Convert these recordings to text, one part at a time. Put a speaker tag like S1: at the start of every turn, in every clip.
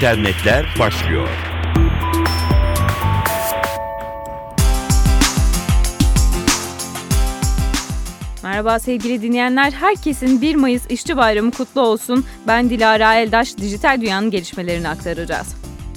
S1: internetler başlıyor.
S2: Merhaba sevgili dinleyenler. Herkesin 1 Mayıs İşçi Bayramı kutlu olsun. Ben Dilara Eldaş, dijital dünyanın gelişmelerini aktaracağız.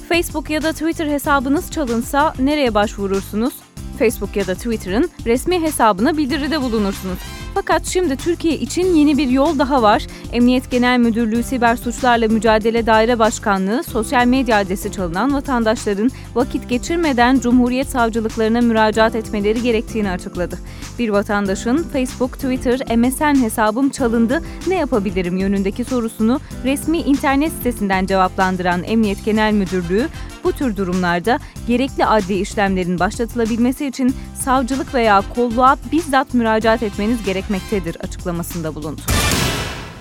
S2: Facebook ya da Twitter hesabınız çalınsa nereye başvurursunuz? Facebook ya da Twitter'ın resmi hesabına bildiride bulunursunuz. Fakat şimdi Türkiye için yeni bir yol daha var. Emniyet Genel Müdürlüğü Siber Suçlarla Mücadele Daire Başkanlığı sosyal medya adresi çalınan vatandaşların vakit geçirmeden Cumhuriyet Savcılıklarına müracaat etmeleri gerektiğini açıkladı. Bir vatandaşın Facebook, Twitter, MSN hesabım çalındı ne yapabilirim yönündeki sorusunu resmi internet sitesinden cevaplandıran Emniyet Genel Müdürlüğü bu tür durumlarda gerekli adli işlemlerin başlatılabilmesi için savcılık veya kolluğa bizzat müracaat etmeniz gerekmektedir açıklamasında bulundu.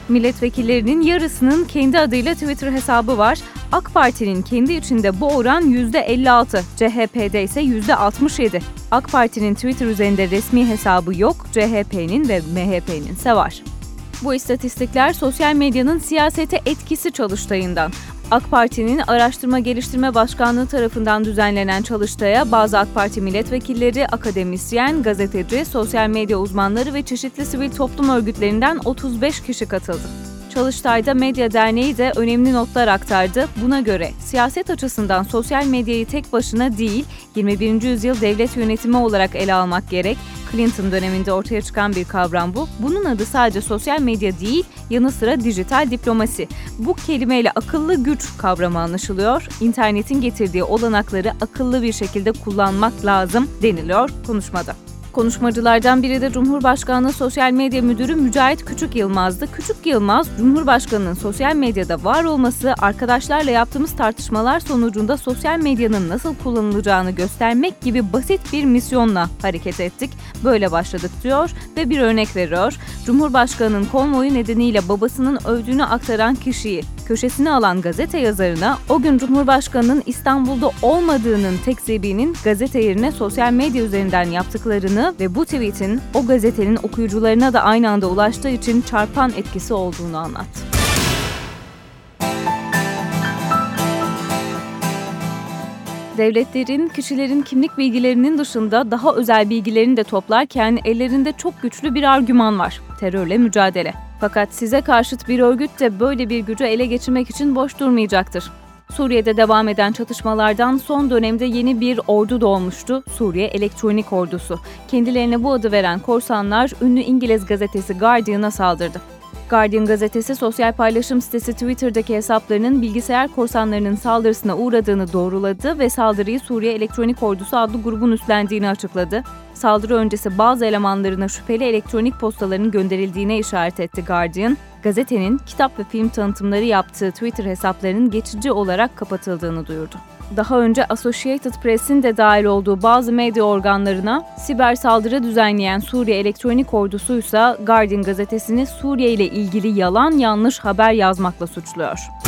S2: Milletvekillerinin yarısının kendi adıyla Twitter hesabı var. AK Parti'nin kendi içinde bu oran %56, CHP'de ise %67. AK Parti'nin Twitter üzerinde resmi hesabı yok, CHP'nin ve MHP'nin ise var. Bu istatistikler sosyal medyanın siyasete etkisi çalıştayından. AK Parti'nin Araştırma Geliştirme Başkanlığı tarafından düzenlenen çalıştaya bazı AK Parti milletvekilleri, akademisyen, gazeteci, sosyal medya uzmanları ve çeşitli sivil toplum örgütlerinden 35 kişi katıldı. Çalıştay'da Medya Derneği de önemli notlar aktardı. Buna göre siyaset açısından sosyal medyayı tek başına değil, 21. yüzyıl devlet yönetimi olarak ele almak gerek. Clinton döneminde ortaya çıkan bir kavram bu. Bunun adı sadece sosyal medya değil, yanı sıra dijital diplomasi. Bu kelimeyle akıllı güç kavramı anlaşılıyor. İnternetin getirdiği olanakları akıllı bir şekilde kullanmak lazım deniliyor konuşmada. Konuşmacılardan biri de Cumhurbaşkanlığı Sosyal Medya Müdürü Mücahit Küçük Yılmaz'dı. Küçük Yılmaz, Cumhurbaşkanı'nın sosyal medyada var olması, arkadaşlarla yaptığımız tartışmalar sonucunda sosyal medyanın nasıl kullanılacağını göstermek gibi basit bir misyonla hareket ettik. Böyle başladık diyor ve bir örnek veriyor. Cumhurbaşkanı'nın konvoyu nedeniyle babasının öldüğünü aktaran kişiyi köşesine alan gazete yazarına o gün Cumhurbaşkanı'nın İstanbul'da olmadığının tekzibinin gazete yerine sosyal medya üzerinden yaptıklarını ve bu tweetin o gazetenin okuyucularına da aynı anda ulaştığı için çarpan etkisi olduğunu anlattı. Devletlerin kişilerin kimlik bilgilerinin dışında daha özel bilgilerini de toplarken ellerinde çok güçlü bir argüman var. Terörle mücadele. Fakat size karşıt bir örgüt de böyle bir gücü ele geçirmek için boş durmayacaktır. Suriye'de devam eden çatışmalardan son dönemde yeni bir ordu doğmuştu. Suriye Elektronik Ordusu. Kendilerine bu adı veren korsanlar ünlü İngiliz gazetesi Guardian'a saldırdı. Guardian gazetesi sosyal paylaşım sitesi Twitter'daki hesaplarının bilgisayar korsanlarının saldırısına uğradığını doğruladı ve saldırıyı Suriye Elektronik Ordusu adlı grubun üstlendiğini açıkladı. Saldırı öncesi bazı elemanlarına şüpheli elektronik postaların gönderildiğine işaret etti Guardian. Gazetenin kitap ve film tanıtımları yaptığı Twitter hesaplarının geçici olarak kapatıldığını duyurdu daha önce Associated Press'in de dahil olduğu bazı medya organlarına siber saldırı düzenleyen Suriye Elektronik Ordusu ise Guardian gazetesini Suriye ile ilgili yalan yanlış haber yazmakla suçluyor.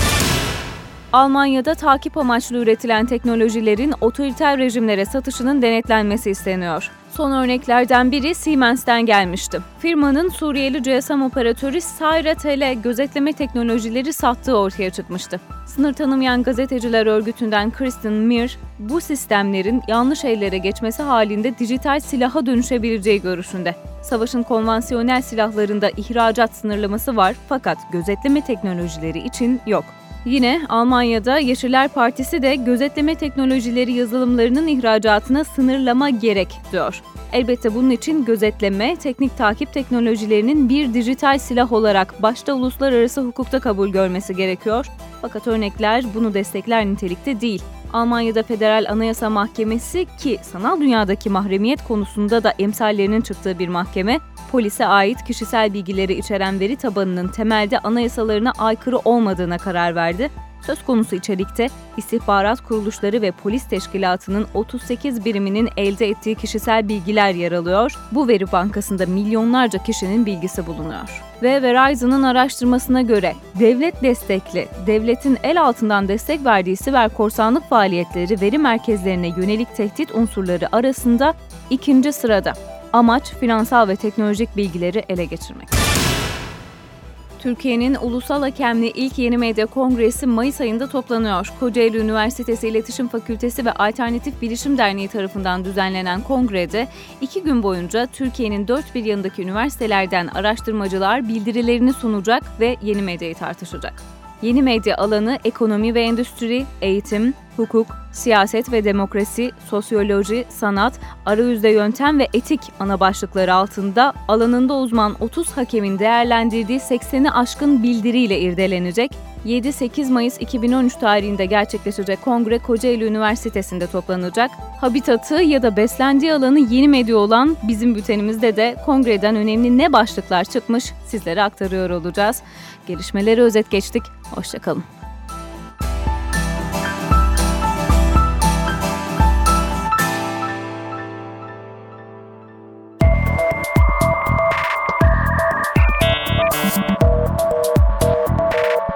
S2: Almanya'da takip amaçlı üretilen teknolojilerin otoriter rejimlere satışının denetlenmesi isteniyor. Son örneklerden biri Siemens'ten gelmişti. Firmanın Suriyeli GSM operatörü Sayra Tele gözetleme teknolojileri sattığı ortaya çıkmıştı. Sınır tanımayan gazeteciler örgütünden Kristen Mir, bu sistemlerin yanlış ellere geçmesi halinde dijital silaha dönüşebileceği görüşünde. Savaşın konvansiyonel silahlarında ihracat sınırlaması var fakat gözetleme teknolojileri için yok. Yine Almanya'da Yeşiller Partisi de gözetleme teknolojileri yazılımlarının ihracatına sınırlama gerek diyor. Elbette bunun için gözetleme, teknik takip teknolojilerinin bir dijital silah olarak başta uluslararası hukukta kabul görmesi gerekiyor. Fakat örnekler bunu destekler nitelikte değil. Almanya'da Federal Anayasa Mahkemesi ki sanal dünyadaki mahremiyet konusunda da emsallerinin çıktığı bir mahkeme, polise ait kişisel bilgileri içeren veri tabanının temelde anayasalarına aykırı olmadığına karar verdi. Söz konusu içerikte istihbarat kuruluşları ve polis teşkilatının 38 biriminin elde ettiği kişisel bilgiler yer alıyor. Bu veri bankasında milyonlarca kişinin bilgisi bulunuyor. Ve Verizon'ın araştırmasına göre devlet destekli, devletin el altından destek verdiği siber korsanlık faaliyetleri veri merkezlerine yönelik tehdit unsurları arasında ikinci sırada. Amaç finansal ve teknolojik bilgileri ele geçirmek. Türkiye'nin ulusal hakemli ilk yeni medya kongresi Mayıs ayında toplanıyor. Kocaeli Üniversitesi İletişim Fakültesi ve Alternatif Bilişim Derneği tarafından düzenlenen kongrede iki gün boyunca Türkiye'nin dört bir yanındaki üniversitelerden araştırmacılar bildirilerini sunacak ve yeni medyayı tartışacak. Yeni medya alanı ekonomi ve endüstri, eğitim, hukuk, siyaset ve demokrasi, sosyoloji, sanat, arayüzde yöntem ve etik ana başlıkları altında alanında uzman 30 hakemin değerlendirdiği 80'i aşkın bildiriyle irdelenecek 7-8 Mayıs 2013 tarihinde gerçekleşecek kongre Kocaeli Üniversitesi'nde toplanacak. Habitatı ya da beslendiği alanı yeni medya olan bizim bültenimizde de kongreden önemli ne başlıklar çıkmış sizlere aktarıyor olacağız. Gelişmeleri özet geçtik. Hoşçakalın.